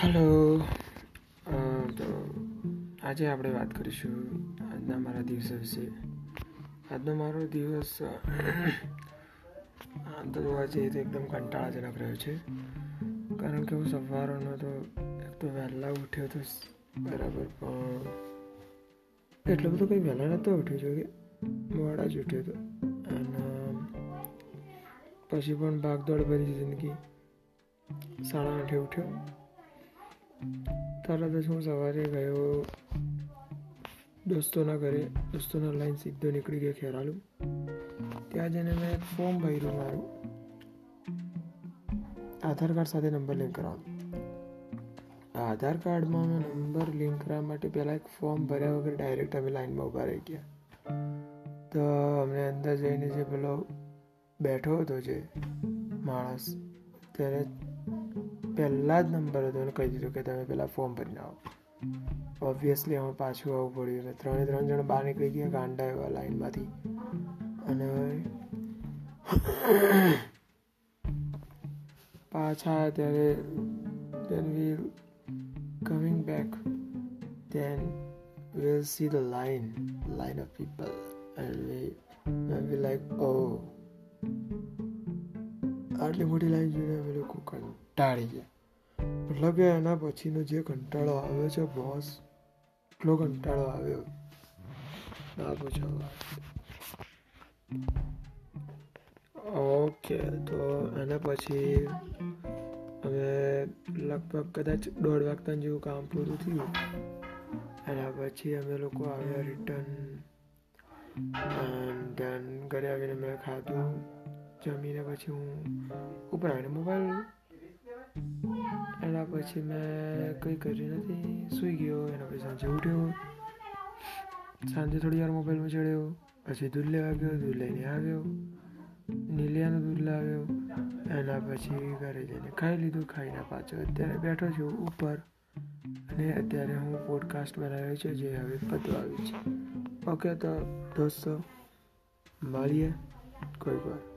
Hello. તો આજે આપણે વાત કરીશું આજના મારા દિવસ વિશે. આજનો મારો દિવસ આમ તો જોવા જઈએ તો એકદમ કંટાળાજનક રહ્યો છે. કારણ કે હું સવારનો તો એક તો વહેલા ઉઠ્યો તો બરાબર પણ એટલો બધો કંઈ વહેલા નહોતો ઉઠ્યો, જો કે મોડા જ ઉઠ્યો હતો અને પછી પણ ભાગદોડ ભરી જિંદગી. સાડા આઠે ઉઠ્યો. તરત જ હું સવારે ગયો દોસ્તોના ઘરે. દોસ્તોના લાઈન સીધો નીકળી ગયો ખેરાલુ. ત્યાં જઈને મેં ફોર્મ ભર્યું મારું. આધાર કાર્ડ સાથે નંબર લિંક કરાવવાનો. આધાર કાર્ડમાં મેં નંબર લિંક કરવા માટે પહેલાં એક ફોર્મ ભર્યા વગર ડાયરેક્ટ અમે લાઈનમાં ઊભા રહી ગયા. તો અમને અંદર જઈને જે પેલો બેઠો હતો જે માણસ, તેને પહેલાં જ નંબર હતો એને કહી દીધું કે તમે પહેલાં ફોર્મ ભરીને આવો ઓબ્વિયસલી અમે પાછું આવવું પડ્યું અને ત્રણે ત્રણ જણ બહાર નીકળી ગયા ગાંડા એવા લાઈનમાંથી અને પાછા ત્યારે then we'll coming back, then we'll see the line line of people. And we and we like oh. આટલી મોટી લાઈન જોઈને અમે લોકો કંટાળી ગયા. મતલબ કે એના પછીનો જે કંટાળો આવ્યો છે બોસ એટલો કંટાળો આવ્યો ના પૂછો ઓકે તો એના પછી અમે લગભગ કદાચ દોઢ વાગતા જેવું કામ પૂરું થયું. એના પછી અમે લોકો આવ્યા રિટર્ન ધ્યાન ઘરે આવીને મેં ખાધું. જમીને પછી હું ઉપર આવીને મોબાઈલ એના પછી મેં કંઈ કર્યું નથી. સૂઈ ગયો, એના પછી સાંજે ઉઠ્યો. સાંજે થોડી વાર મોબાઈલમાં ચડ્યો. પછી દૂધ લેવા ગયો, દૂધ લઈને આવ્યો. નીલિયાનું દૂધ લાવ્યો. એના પછી ઘરે જઈને ખાઈ લીધું. ખાઈને પાછો અત્યારે બેઠો છું ઉપર. અને અત્યારે હું પોડકાસ્ટ બનાવ્યો છે, જે હવે પતવા આવી છે. ઓકે તો દોસ્તો, મળીએ કોઈક વાર.